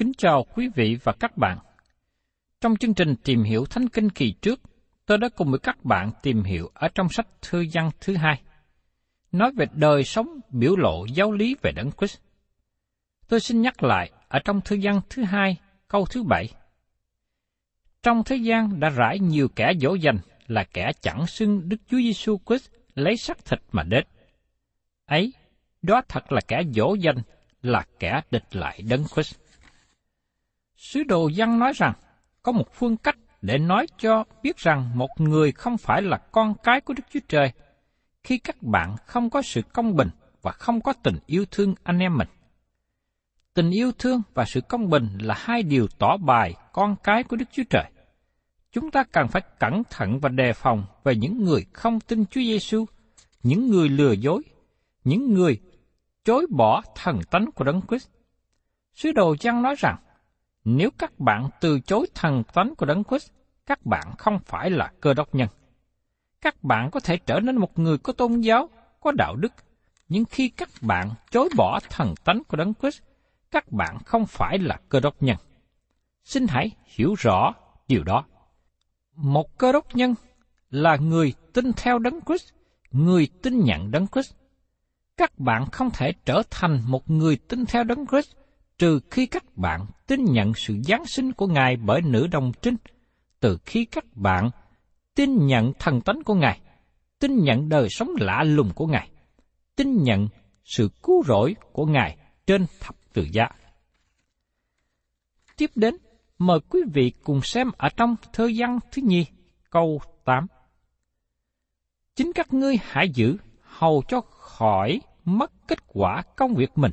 Kính chào quý vị và các bạn. Trong chương trình tìm hiểu Thánh Kinh kỳ trước, tôi đã cùng với các bạn tìm hiểu ở trong sách Thư văn thứ hai, nói về đời sống biểu lộ giáo lý về Đấng Christ. Tôi xin nhắc lại ở trong Thư văn thứ hai, câu thứ bảy. Trong thế gian đã rải nhiều kẻ dỗ dành là kẻ chẳng xưng Đức Chúa Giêsu Christ lấy xác thịt mà đến. Ấy, đó thật là kẻ dỗ dành, là kẻ địch lại Đấng Christ. Sứ đồ dân nói rằng, có một phương cách để nói cho biết rằng một người không phải là con cái của Đức Chúa Trời, khi các bạn không có sự công bình và không có tình yêu thương anh em mình. Tình yêu thương và sự công bình là hai điều tỏ bài con cái của Đức Chúa Trời. Chúng ta cần phải cẩn thận và đề phòng về những người không tin Chúa Giêsu, những người lừa dối, những người chối bỏ thần tánh của Đấng Christ. Sứ đồ Giăng nói rằng, nếu các bạn từ chối thần tánh của Đấng Christ, các bạn không phải là cơ đốc nhân. Các bạn có thể trở nên một người có tôn giáo, có đạo đức, nhưng khi các bạn chối bỏ thần tánh của Đấng Christ, các bạn không phải là cơ đốc nhân. Xin hãy hiểu rõ điều đó. Một cơ đốc nhân là người tin theo Đấng Christ, người tin nhận Đấng Christ. Các bạn không thể trở thành một người tin theo Đấng Christ trừ khi các bạn tin nhận sự giáng sinh của Ngài bởi nữ đồng trinh, từ khi các bạn tin nhận thần tánh của Ngài, tin nhận đời sống lạ lùng của Ngài, tin nhận sự cứu rỗi của Ngài trên thập tự giá. Tiếp đến, mời quý vị cùng xem ở trong thơ văn thứ nhì, câu 8. Chính các ngươi hãy giữ hầu cho khỏi mất kết quả công việc mình,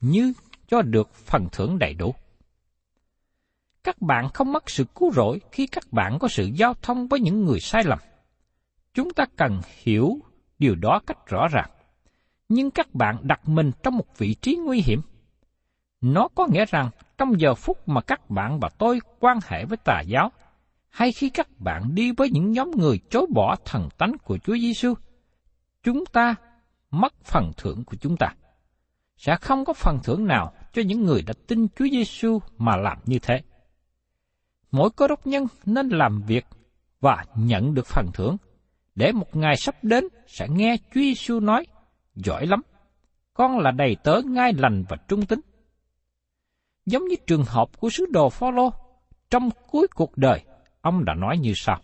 như cho được phần thưởng đầy đủ. Các bạn không mất sự cứu rỗi khi các bạn có sự giao thông với những người sai lầm. Chúng ta cần hiểu điều đó cách rõ ràng. Nhưng các bạn đặt mình trong một vị trí nguy hiểm. Nó có nghĩa rằng trong giờ phút mà các bạn và tôi quan hệ với tà giáo, hay khi các bạn đi với những nhóm người chối bỏ thần tánh của Chúa Giêsu, chúng ta mất phần thưởng của chúng ta. Sẽ không có phần thưởng nào cho những người đã tin Chúa Giêsu mà làm như thế. Mỗi cơ đốc nhân nên làm việc và nhận được phần thưởng, để một ngày sắp đến sẽ nghe Chúa Giêsu nói, giỏi lắm, con là đầy tớ ngai lành và trung tín. Giống như trường hợp của sứ đồ Phaolô, trong cuối cuộc đời, ông đã nói như sau.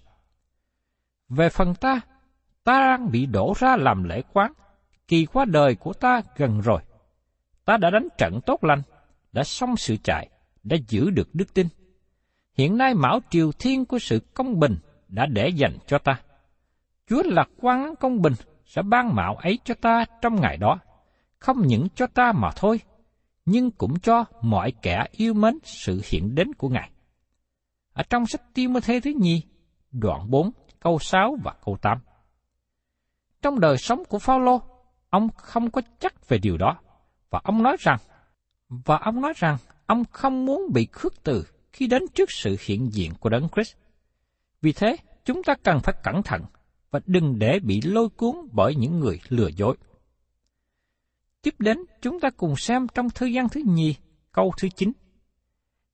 Về phần ta, ta đang bị đổ ra làm lễ quán, kỳ qua đời của ta gần rồi. Ta đã đánh trận tốt lành, đã xong sự chạy, đã giữ được đức tin. Hiện nay mão triều thiên của sự công bình đã để dành cho ta. Chúa là quan công bình sẽ ban mạo ấy cho ta trong ngày đó, không những cho ta mà thôi, nhưng cũng cho mọi kẻ yêu mến sự hiện đến của Ngài. Ở trong sách Timothy thứ nhì, đoạn 4, câu 6 và câu 8. Trong đời sống của Phaolô, ông không có chắc về điều đó, và ông nói rằng, và ông nói rằng ông không muốn bị khước từ khi đến trước sự hiện diện của Đấng Christ. Vì thế, chúng ta cần phải cẩn thận và đừng để bị lôi cuốn bởi những người lừa dối. Tiếp đến, chúng ta cùng xem trong thư gian thứ nhì, câu thứ chín.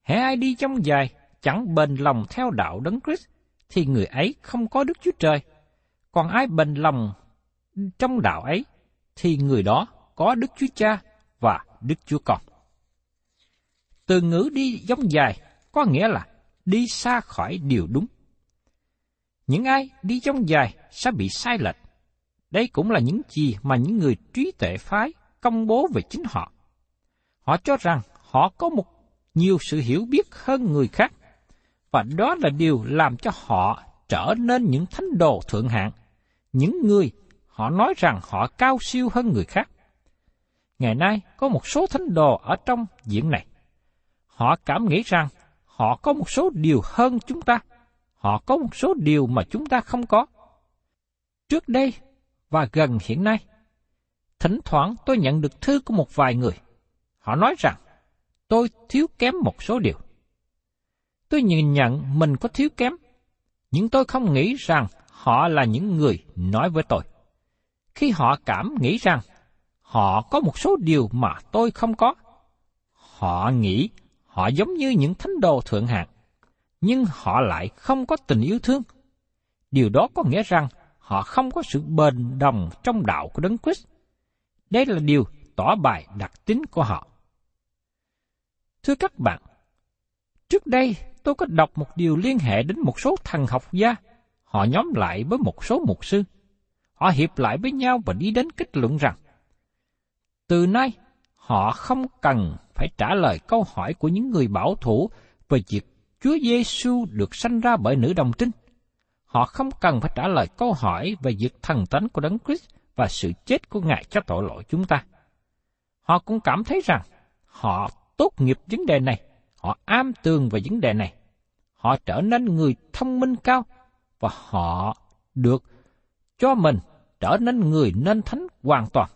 Hễ ai đi trong dài, chẳng bền lòng theo đạo đấng Christ, thì người ấy không có Đức Chúa Trời. Còn ai bền lòng trong đạo ấy, thì người đó có Đức Chúa Cha và Đức Chúa Con. Từ ngữ đi giống dài có nghĩa là đi xa khỏi điều đúng. Những ai đi giống dài sẽ bị sai lệch. Đây cũng là những gì mà những người trí tuệ phái công bố về chính họ. Họ cho rằng họ có một nhiều sự hiểu biết hơn người khác, và đó là điều làm cho họ trở nên những thánh đồ thượng hạng, những người họ nói rằng họ cao siêu hơn người khác. Ngày nay có một số thánh đồ ở trong diễn này. Họ cảm nghĩ rằng họ có một số điều hơn chúng ta, họ có một số điều mà chúng ta không có. Trước đây và gần hiện nay, thỉnh thoảng tôi nhận được thư của một vài người. Họ nói rằng, tôi thiếu kém một số điều. Tôi nhìn nhận mình có thiếu kém, nhưng tôi không nghĩ rằng họ là những người nói với tôi. Khi họ cảm nghĩ rằng họ có một số điều mà tôi không có, họ nghĩ họ giống như những thánh đồ thượng hạng, nhưng họ lại không có tình yêu thương. Điều đó có nghĩa rằng họ không có sự bền đồng trong đạo của Đấng Christ. Đây là điều tỏ bài đặc tính của họ. Thưa các bạn, trước đây tôi có đọc một điều liên hệ đến một số thần học gia. Họ nhóm lại với một số mục sư. Họ hiệp lại với nhau và đi đến kết luận rằng, từ nay họ không cần phải trả lời câu hỏi của những người bảo thủ về việc Chúa Giêsu được sanh ra bởi nữ đồng trinh. Họ không cần phải trả lời câu hỏi về việc thần tánh của Đấng Christ và sự chết của Ngài cho tội lỗi chúng ta. Họ cũng cảm thấy rằng họ tốt nghiệp vấn đề này, họ am tường về vấn đề này. Họ trở nên người thông minh cao và họ được cho mình trở nên người nên thánh hoàn toàn.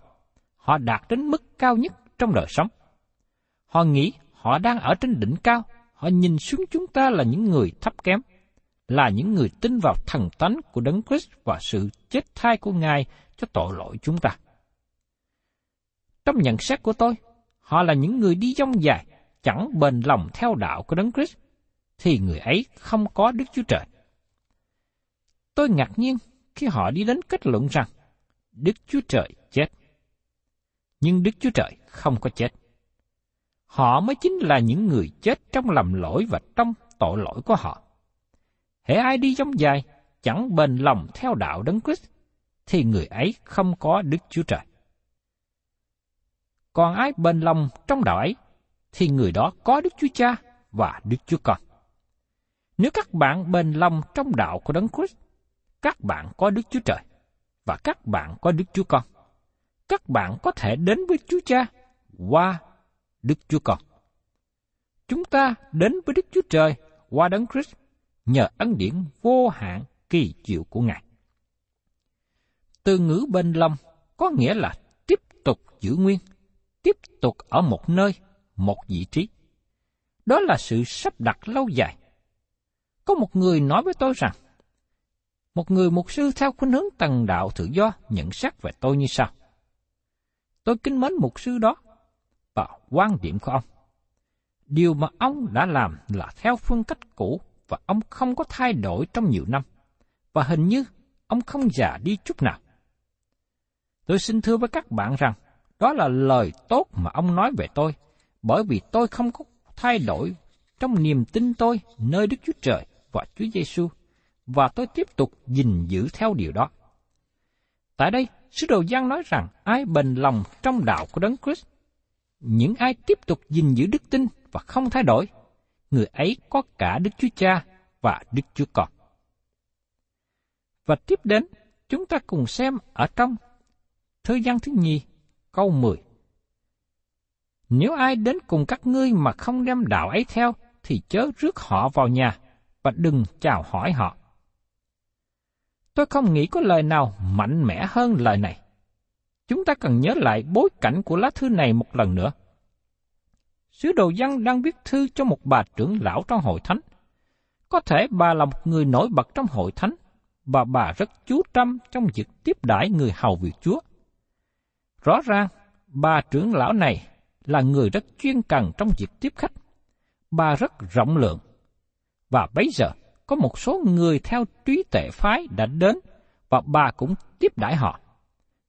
Họ đạt đến mức cao nhất trong đời sống. Họ nghĩ họ đang ở trên đỉnh cao, họ nhìn xuống chúng ta là những người thấp kém, là những người tin vào thần tánh của Đấng Christ và sự chết thai của Ngài cho tội lỗi chúng ta. Trong nhận xét của tôi, họ là những người đi dông dài, chẳng bền lòng theo đạo của Đấng Christ, thì người ấy không có Đức Chúa Trời. Tôi ngạc nhiên khi họ đi đến kết luận rằng Đức Chúa Trời chết. Nhưng Đức Chúa Trời không có chết. Họ mới chính là những người chết trong lầm lỗi và trong tội lỗi của họ. Hễ ai đi trong dài, chẳng bền lòng theo đạo đấng Christ, thì người ấy không có Đức Chúa Trời. Còn ai bền lòng trong đạo ấy, thì người đó có Đức Chúa Cha và Đức Chúa Con. Nếu các bạn bền lòng trong đạo của Đấng Christ, các bạn có Đức Chúa Trời và các bạn có Đức Chúa Con. Các bạn có thể đến với Chúa Cha qua Đức Chúa Con. Chúng ta đến với Đức Chúa Trời qua Đấng Christ nhờ ân điển vô hạn kỳ diệu của Ngài. Từ ngữ bên lòng có nghĩa là tiếp tục giữ nguyên, tiếp tục ở một nơi, một vị trí. Đó là sự sắp đặt lâu dài. Có một người nói với tôi rằng, một người mục sư theo khuynh hướng tầng đạo tự do nhận xét về tôi như sau. Tôi kính mến mục sư đó và quan điểm của ông. Điều mà ông đã làm là theo phương cách cũ và ông không có thay đổi trong nhiều năm. Và hình như ông không già đi chút nào. Tôi xin thưa với các bạn rằng, đó là lời tốt mà ông nói về tôi, bởi vì tôi không có thay đổi trong niềm tin tôi nơi Đức Chúa Trời và Chúa Giêsu và tôi tiếp tục gìn giữ theo điều đó. Tại đây, sứ đồ Giăng nói rằng ai bền lòng trong đạo của Đấng Christ, những ai tiếp tục gìn giữ đức tin và không thay đổi, người ấy có cả Đức Chúa Cha và Đức Chúa Con. Và tiếp đến, chúng ta cùng xem ở trong Thư gian thứ nhì, câu 10. Nếu ai đến cùng các ngươi mà không đem đạo ấy theo, thì chớ rước họ vào nhà, và đừng chào hỏi họ. Tôi không nghĩ có lời nào mạnh mẽ hơn lời này. Chúng ta cần nhớ lại bối cảnh của lá thư này một lần nữa. Sứ đồ văn đang viết thư cho một bà trưởng lão trong hội thánh. Có thể bà là một người nổi bật trong hội thánh, và bà rất chú tâm trong việc tiếp đãi người hầu việc Chúa. Rõ ràng, bà trưởng lão này là người rất chuyên cần trong việc tiếp khách. Bà rất rộng lượng. Và bấy giờ, có một số người theo trí tuệ phái đã đến và bà cũng tiếp đãi họ.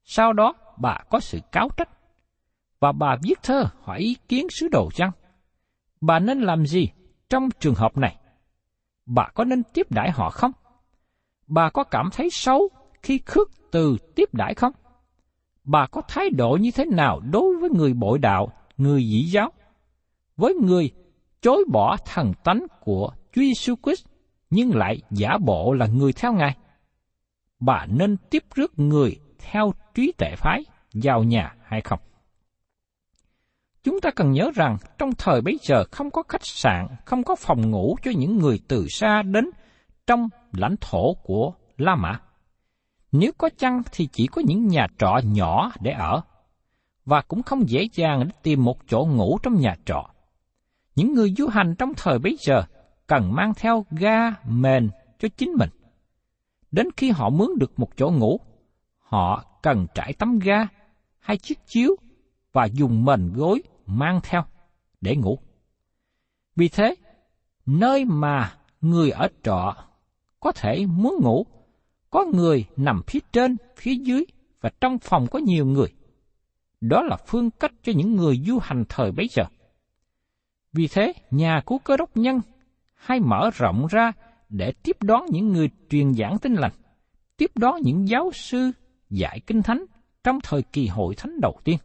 Sau đó, bà có sự cáo trách. Và bà viết thơ hỏi ý kiến sứ đồ chăng? Bà nên làm gì trong trường hợp này? Bà có nên tiếp đãi họ không? Bà có cảm thấy xấu khi khước từ tiếp đãi không? Bà có thái độ như thế nào đối với người bội đạo, người dĩ giáo? Với người chối bỏ thần tánh của Chúa Giêsu Christ nhưng lại giả bộ là người theo Ngài. Bà nên tiếp rước người theo trí tệ phái vào nhà hay không? Chúng ta cần nhớ rằng trong thời bấy giờ không có khách sạn, không có phòng ngủ cho những người từ xa đến trong lãnh thổ của La Mã. Nếu có chăng thì chỉ có những nhà trọ nhỏ để ở, và cũng không dễ dàng để tìm một chỗ ngủ trong nhà trọ. Những người du hành trong thời bấy giờ cần mang theo ga mền cho chính mình. Đến khi họ mướn được một chỗ ngủ, họ cần trải tấm ga hay chiếc chiếu và dùng mền gối mang theo để ngủ. Vì thế, nơi mà người ở trọ có thể muốn ngủ, có người nằm phía trên, phía dưới và trong phòng có nhiều người. Đó là phương cách cho những người du hành thời bấy giờ. Vì thế, nhà của cơ đốc nhân hay mở rộng ra để tiếp đón những người truyền giảng tin lành, tiếp đón những giáo sư dạy kinh thánh trong thời kỳ hội thánh đầu tiên.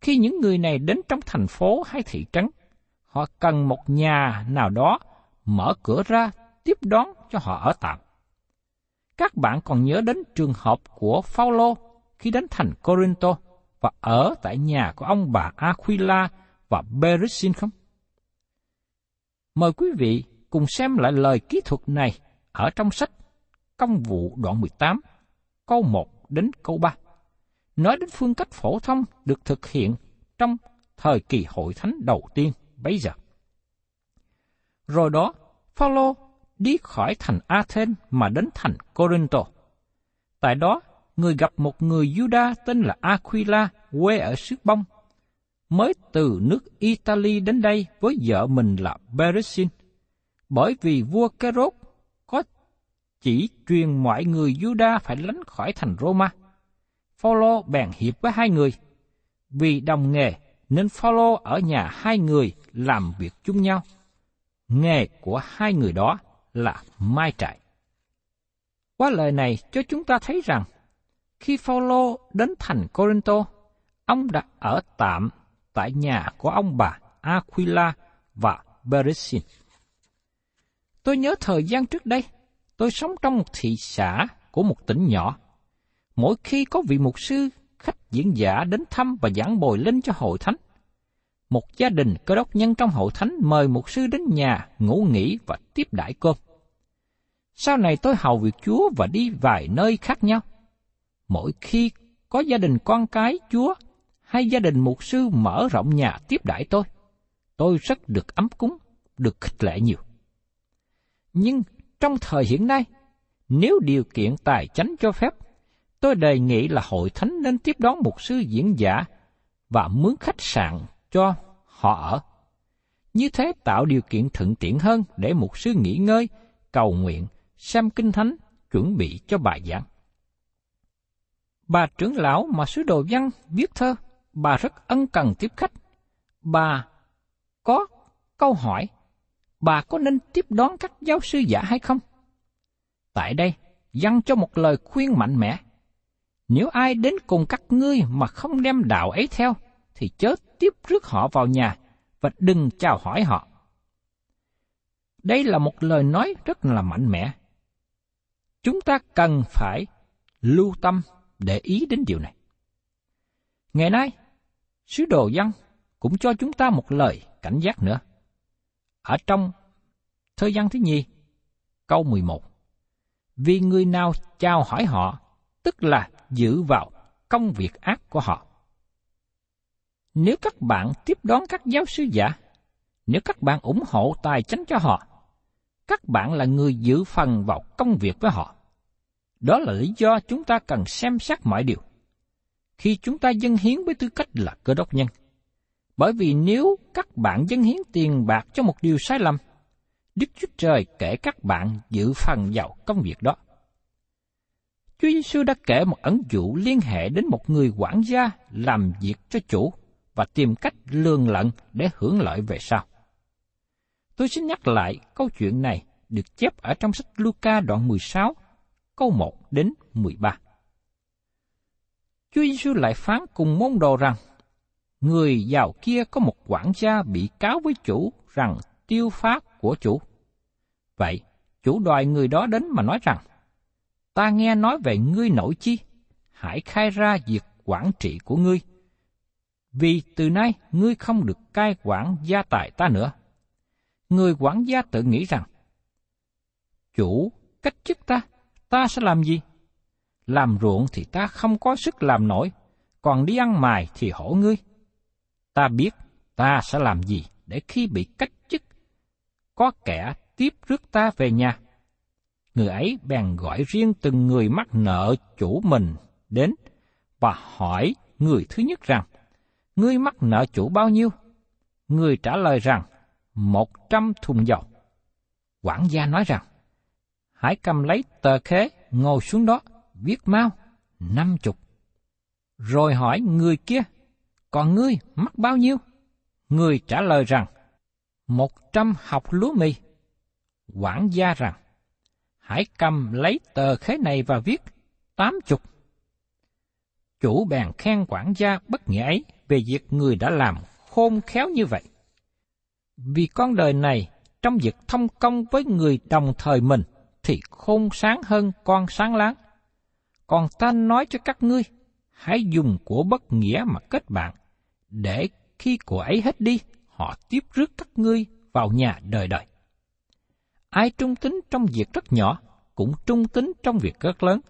Khi những người này đến trong thành phố hay thị trấn, họ cần một nhà nào đó mở cửa ra tiếp đón cho họ ở tạm. Các bạn còn nhớ đến trường hợp của Phaolô khi đến thành Corinto và ở tại nhà của ông bà Aquila và Beresin không? Mời quý vị cùng xem lại lời kỹ thuật này ở trong sách Công vụ đoạn 18, câu 1 đến câu 3. Nói đến phương cách phổ thông được thực hiện trong thời kỳ hội thánh đầu tiên bấy giờ. Rồi đó, Phaolô đi khỏi thành Athens mà đến thành Corinto. Tại đó, người gặp một người Juda tên là Aquila quê ở xứ bông mới từ nước Italy đến đây với vợ mình là Beresin, bởi vì vua Kerốt có chỉ truyền mọi người Juda phải lánh khỏi thành Roma. Phaolô bèn hiệp với hai người, vì đồng nghề nên Phaolô ở nhà hai người làm việc chung nhau. Nghề của hai người đó là mai trại. Qua lời này cho chúng ta thấy rằng khi Phaolô đến thành Corinto, ông đã ở tạm tại nhà của ông bà Aquila và Beresin. Tôi nhớ thời gian trước đây, tôi sống trong một thị xã của một tỉnh nhỏ. Mỗi khi có vị mục sư, khách diễn giả đến thăm và giảng bồi linh cho hội thánh, một gia đình cơ đốc nhân trong hội thánh mời mục sư đến nhà ngủ nghỉ và tiếp đãi cơm. Sau này tôi hầu việc Chúa và đi vài nơi khác nhau. Mỗi khi có gia đình con cái Chúa hay gia đình mục sư mở rộng nhà tiếp đãi tôi, tôi rất được ấm cúng, được khích lệ nhiều. Nhưng trong thời hiện nay, nếu điều kiện tài chánh cho phép, tôi đề nghị là hội thánh nên tiếp đón mục sư diễn giả và mướn khách sạn cho họ ở. Như thế tạo điều kiện thuận tiện hơn để mục sư nghỉ ngơi, cầu nguyện, xem kinh thánh, chuẩn bị cho bài giảng. Bà trưởng lão mà sứ đồ văn viết thơ bà rất ân cần tiếp khách. Bà có câu hỏi, bà có nên tiếp đón các giáo sư giả hay không? Tại đây, dâng cho một lời khuyên mạnh mẽ. Nếu ai đến cùng các ngươi mà không đem đạo ấy theo, thì chớ tiếp rước họ vào nhà và đừng chào hỏi họ. Đây là một lời nói rất là mạnh mẽ. Chúng ta cần phải lưu tâm để ý đến điều này. Ngày nay, sứ đồ dân cũng cho chúng ta một lời cảnh giác nữa. Ở trong thời gian thứ nhì, câu 11. Vì người nào chào hỏi họ, tức là giữ vào công việc ác của họ. Nếu các bạn tiếp đón các giáo sư giả, nếu các bạn ủng hộ tài chính cho họ, các bạn là người giữ phần vào công việc với họ. Đó là lý do chúng ta cần xem xét mọi điều. Khi chúng ta dâng hiến với tư cách là cơ đốc nhân, bởi vì nếu các bạn dâng hiến tiền bạc cho một điều sai lầm, Đức Chúa Trời kể các bạn giữ phần vào công việc đó. Chúa Giêsu đã kể một ẩn dụ liên hệ đến một người quản gia làm việc cho chủ và tìm cách lương lận để hưởng lợi về sau. Tôi xin nhắc lại câu chuyện này được chép ở trong sách Luca đoạn 16, câu 1 đến 13. Chúa Giêsu lại phán cùng môn đồ rằng, người giàu kia có một quản gia bị cáo với chủ rằng tiêu phá của chủ. Vậy, chủ đòi người đó đến mà nói rằng, ta nghe nói về ngươi nổi chi, hãy khai ra việc quản trị của ngươi. Vì từ nay ngươi không được cai quản gia tài ta nữa. Người quản gia tự nghĩ rằng, chủ cách chức ta, ta sẽ làm gì? Làm ruộng thì ta không có sức làm nổi, còn đi ăn mài thì hổ ngươi. Ta biết ta sẽ làm gì để khi bị cách chức, có kẻ tiếp rước ta về nhà. Người ấy bèn gọi riêng từng người mắc nợ chủ mình đến và hỏi người thứ nhất rằng, ngươi mắc nợ chủ bao nhiêu? Người trả lời rằng, một trăm thùng dầu. Quản gia nói rằng, hãy cầm lấy tờ khế, ngồi xuống đó, viết mau, năm chục. Rồi hỏi người kia, còn ngươi mắc bao nhiêu? Người trả lời rằng, một trăm học lúa mì. Quản gia rằng, hãy cầm lấy tờ khế này và viết tám chục. Chủ bèn khen quản gia bất nghĩa ấy về việc người đã làm khôn khéo như vậy. Vì con đời này, trong việc thông công với người đồng thời mình, thì khôn sáng hơn con sáng láng. Còn ta nói cho các ngươi, hãy dùng của bất nghĩa mà kết bạn, để khi của ấy hết đi, họ tiếp rước các ngươi vào nhà đời đời. Ai trung tín trong việc rất nhỏ, cũng trung tín trong việc rất lớn.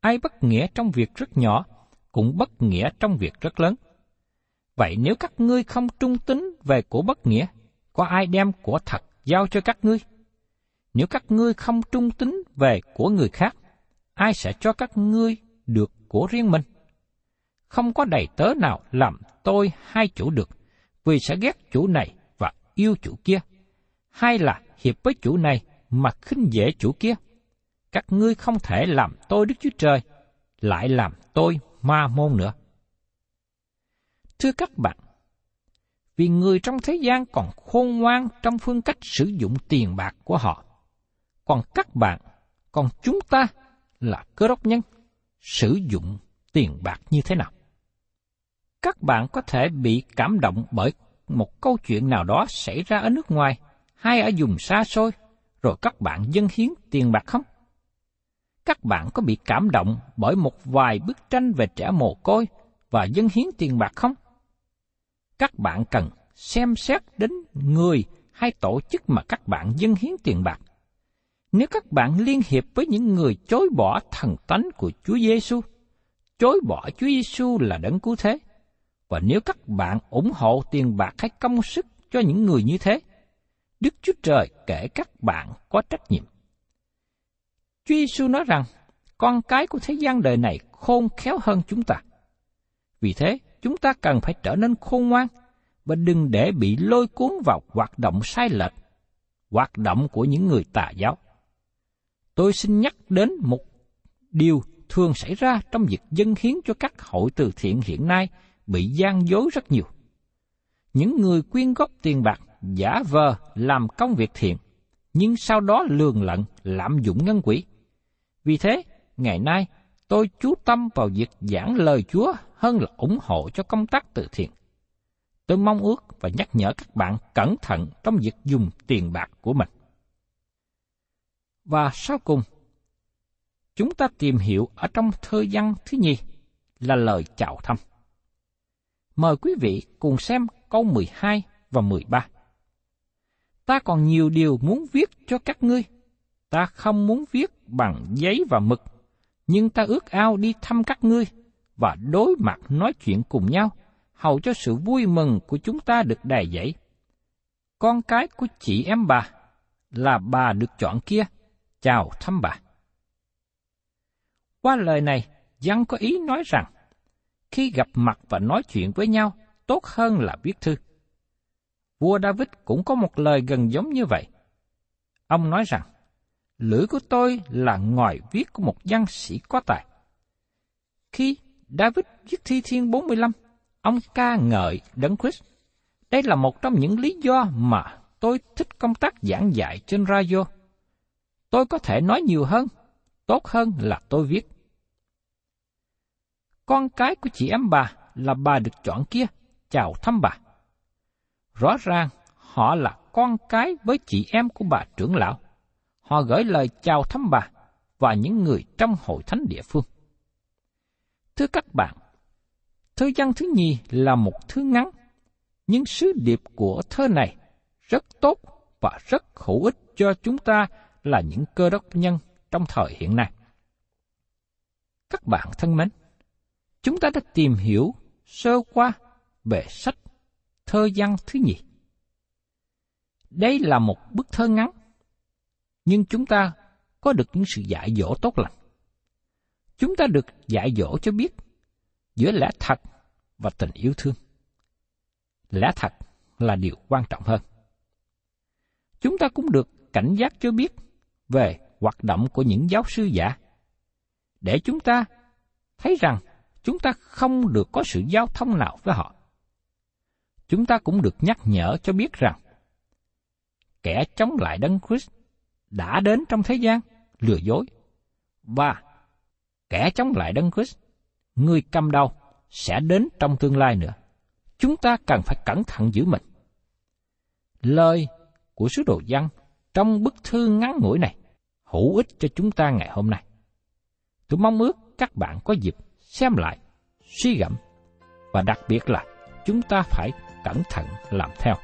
Ai bất nghĩa trong việc rất nhỏ, cũng bất nghĩa trong việc rất lớn. Vậy nếu các ngươi không trung tín về của bất nghĩa, có ai đem của thật giao cho các ngươi? Nếu các ngươi không trung tín về của người khác, ai sẽ cho các ngươi được của riêng mình? Không có đầy tớ nào làm tôi hai chủ được, vì sẽ ghét chủ này và yêu chủ kia, hay là hiệp với chủ này mà khinh dễ chủ kia. Các ngươi không thể làm tôi Đức Chúa Trời, lại làm tôi ma môn nữa. Thưa các bạn, vì người trong thế gian còn khôn ngoan trong phương cách sử dụng tiền bạc của họ. Còn các bạn, còn chúng ta là cơ đốc nhân, sử dụng tiền bạc như thế nào? Các bạn có thể bị cảm động bởi một câu chuyện nào đó xảy ra ở nước ngoài hay ở vùng xa xôi, rồi các bạn dâng hiến tiền bạc không? Các bạn có bị cảm động bởi một vài bức tranh về trẻ mồ côi và dâng hiến tiền bạc không? Các bạn cần xem xét đến người hay tổ chức mà các bạn dâng hiến tiền bạc. Nếu các bạn liên hiệp với những người chối bỏ thần tánh của Chúa Giêsu, chối bỏ Chúa Giêsu là đấng cứu thế, và nếu các bạn ủng hộ tiền bạc hay công sức cho những người như thế, Đức Chúa Trời kể các bạn có trách nhiệm. Chúa Giêsu nói rằng, con cái của thế gian đời này khôn khéo hơn chúng ta. Vì thế, chúng ta cần phải trở nên khôn ngoan và đừng để bị lôi cuốn vào hoạt động sai lệch, hoạt động của những người tà giáo. Tôi xin nhắc đến một điều thường xảy ra trong việc dân hiến cho các hội từ thiện hiện nay bị gian dối rất nhiều. Những người quyên góp tiền bạc giả vờ làm công việc thiện, nhưng sau đó lường lận lạm dụng ngân quỹ. Vì thế, ngày nay tôi chú tâm vào việc giảng lời Chúa hơn là ủng hộ cho công tác từ thiện. Tôi mong ước và nhắc nhở các bạn cẩn thận trong việc dùng tiền bạc của mình. Và sau cùng, chúng ta tìm hiểu ở trong thơ văn thứ nhì là lời chào thăm. Mời quý vị cùng xem câu 12 và 13. Ta còn nhiều điều muốn viết cho các ngươi. Ta không muốn viết bằng giấy và mực, nhưng ta ước ao đi thăm các ngươi và đối mặt nói chuyện cùng nhau, hầu cho sự vui mừng của chúng ta được đầy dẫy. Con cái của chị em bà là bà được chọn kia, chào thăm bà. Qua lời này, Giăng có ý nói rằng, khi gặp mặt và nói chuyện với nhau, tốt hơn là viết thư. Vua David cũng có một lời gần giống như vậy. Ông nói rằng, lưỡi của tôi là ngòi viết của một văn sĩ có tài. Khi David viết thi thiên 45, ông ca ngợi Đấng Christ. Đây là một trong những lý do mà tôi thích công tác giảng dạy trên radio. Tôi có thể nói nhiều hơn, tốt hơn là tôi viết. Con cái của chị em bà là bà được chọn kia, chào thăm bà. Rõ ràng họ là con cái với chị em của bà trưởng lão. Họ gửi lời chào thăm bà và những người trong hội thánh địa phương. Thưa các bạn, thơ văn thứ nhì là một thứ ngắn, nhưng sứ điệp của thơ này rất tốt và rất hữu ích cho chúng ta là những cơ đốc nhân trong thời hiện nay. Các bạn thân mến, chúng ta đã tìm hiểu sơ qua về sách thơ văn thứ nhì. Đây là một bức thơ ngắn, nhưng chúng ta có được những sự dạy dỗ tốt lành. Chúng ta được dạy dỗ cho biết giữa lẽ thật và tình yêu thương. Lẽ thật là điều quan trọng hơn. Chúng ta cũng được cảnh giác cho biết về hoạt động của những giáo sư giả, để chúng ta thấy rằng chúng ta không được có sự giao thông nào với họ. Chúng ta cũng được nhắc nhở cho biết rằng kẻ chống lại Đấng Christ đã đến trong thế gian lừa dối và kẻ chống lại Đấng Christ, người cầm đầu sẽ đến trong tương lai nữa. Chúng ta cần phải cẩn thận giữ mình. Lời của sứ đồ văn trong bức thư ngắn ngủi này hữu ích cho chúng ta ngày hôm nay. Tôi mong ước các bạn có dịp xem lại, suy gẫm và đặc biệt là chúng ta phải cẩn thận làm theo.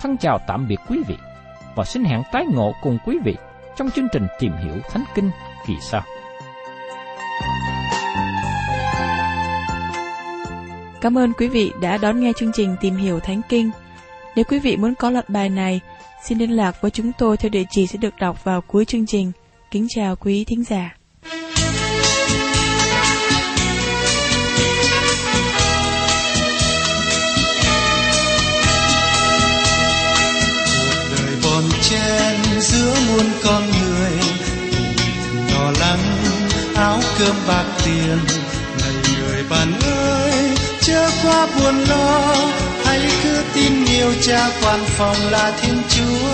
Thân chào tạm biệt quý vị và xin hẹn tái ngộ cùng quý vị trong chương trình tìm hiểu Thánh Kinh kỳ sau. Cảm ơn quý vị đã đón nghe chương trình Tìm hiểu Thánh Kinh. Nếu quý vị muốn có loạt bài này, xin liên lạc với chúng tôi theo địa chỉ sẽ được đọc vào cuối chương trình. Kính chào quý thính giả. chen giữa muôn con người lo lắng áo cơm bạc tiền này người bạn ơi, chớ quá buồn lo Yêu cha quan phòng là thiên chúa.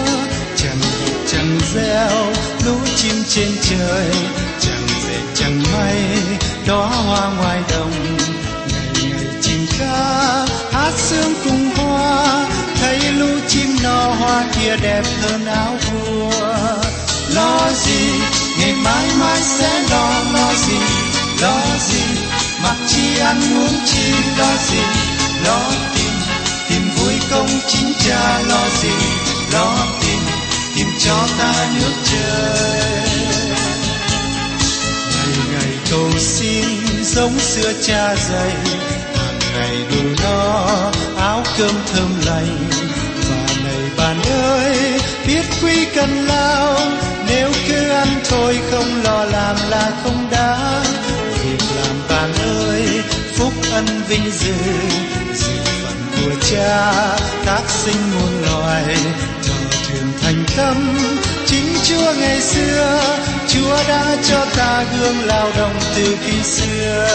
Chẳng vịt chẳng gieo lũ chim trên trời. Chẳng dệt chẳng may đó hoa ngoài đồng. Ngày ngày chim ca, hát sương cùng hoa. Thấy lũ chim no hoa kia đẹp hơn áo vua. Lo gì, ngày mai mai sẽ lo lo gì? Lo gì, mặc chi ăn muốn chi, lo gì? Lo gì chính cha lo gì, lo tìm tìm cho ta nước trời. Ngày ngày cầu xin giống xưa cha dạy, hàng ngày đủ no áo cơm thơm lành. Và này bạn ơi, biết quý cần lao, nếu cứ ăn thôi không lo làm là không đáng. Việc làm bạn ơi, phúc ân vinh dự của cha tác sinh muôn loài thờ thuyền thành tâm. Chính chúa ngày xưa, chúa đã cho ta gương lao động từ khi xưa.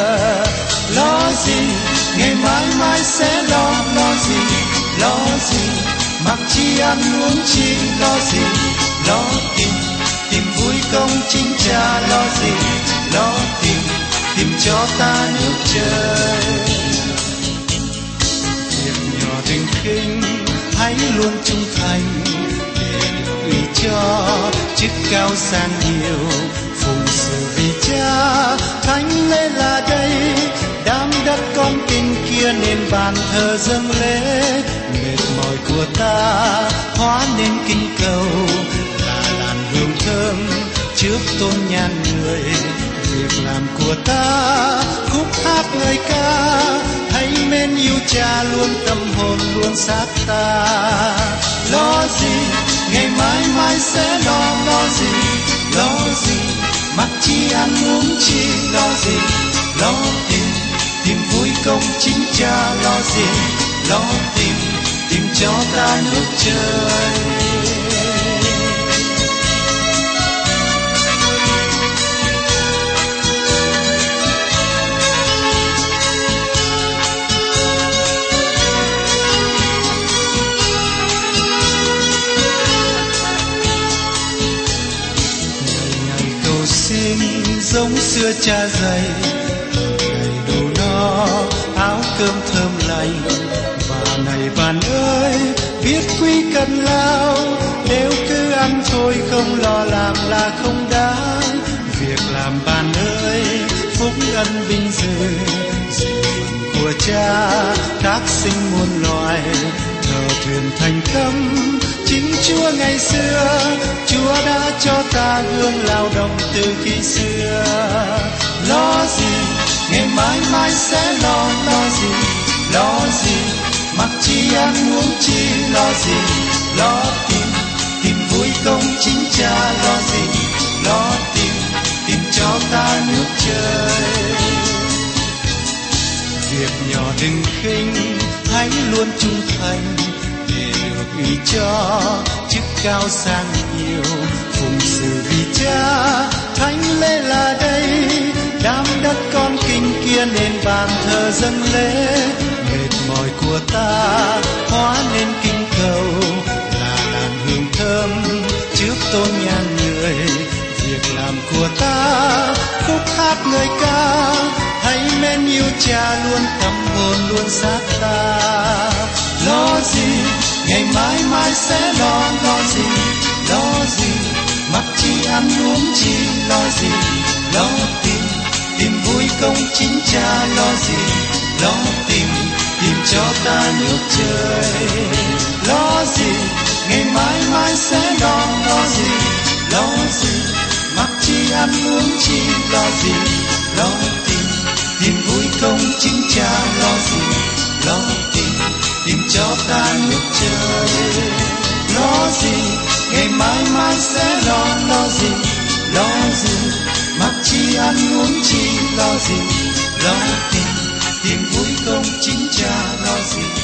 Lo gì, ngày mai mai sẽ lo lo gì lo gì? Mặc chi ăn uống chi, lo gì? Lo tìm tìm vui công chính cha, lo gì? Lo tìm tìm cho ta nước trời. Kinh, hãy luôn trung thành để cho chức cao sang nhiều phụng sự vì cha. Thánh lễ là đây đám đất con kinh kia nên bàn thờ dâng lễ. Mệt mỏi của ta, hóa nên kinh cầu, là làn hương thơm trước tôn nhan người. Việc làm của ta, khúc hát lời ca thấy mến yêu cha luôn tâm hồn luôn sát ta. Lo gì, ngày mai mai sẽ lo lo gì lo gì? Mặc chi ăn uống chi, lo gì? Lo tìm tìm vui công chính cha, lo gì? Lo tìm tìm cho ta nước trời giống xưa cha dày đầy đầu no, áo cơm thơm lành. Và này bạn ơi, biết quý cần lao. Nếu cứ ăn thôi không lo làm là không đáng. Việc làm bạn ơi, phúc ân vinh dự. Dự của cha, các sinh muôn loài. Thờ thuyền thành tâm chính Chúa ngày xưa, Chúa đã cho ta gương lao động từ khi xưa. Lo gì, ngày mai mai sẽ lo lo gì lo gì, mặc chi ăn uống chi, lo gì, lo tìm tìm vui công chính cha, lo gì, lo tìm tìm cho ta nước trời việc nhỏ đừng khinh, hãy luôn trung thành vì cho chức cao sang nhiều. Phụng sự vì cha, thánh lễ là đây. Đám đất con kinh kia nên bàn thờ dâng lễ. Mệt mỏi của ta, hóa nên kinh cầu. Là đàn hương thơm trước tôn nhan người. Việc làm của ta, khúc hát người ca. Hãy mến yêu cha luôn, tâm hồn luôn sát ta. Lo gì? Ngày mai mai sẽ lo lo gì lo gì? Mặc chi ăn uống chi, lo gì? Lo tìm tìm vui công chính cha, lo gì? Lo tìm tìm cho ta nước trời lo gì? Ngày mai mai sẽ lo lo gì? Lo gì? Mặc chi ăn uống chi, lo gì? Lo tìm tìm vui công chính cha, lo gì? Lo tìm cho ta nước trời. Lo gì? Ngày mai mai sẽ lo lo gì? Lo gì? Mặc chi ăn uống chi lo gì? Lo tìm tìm vui công chính cha lo gì?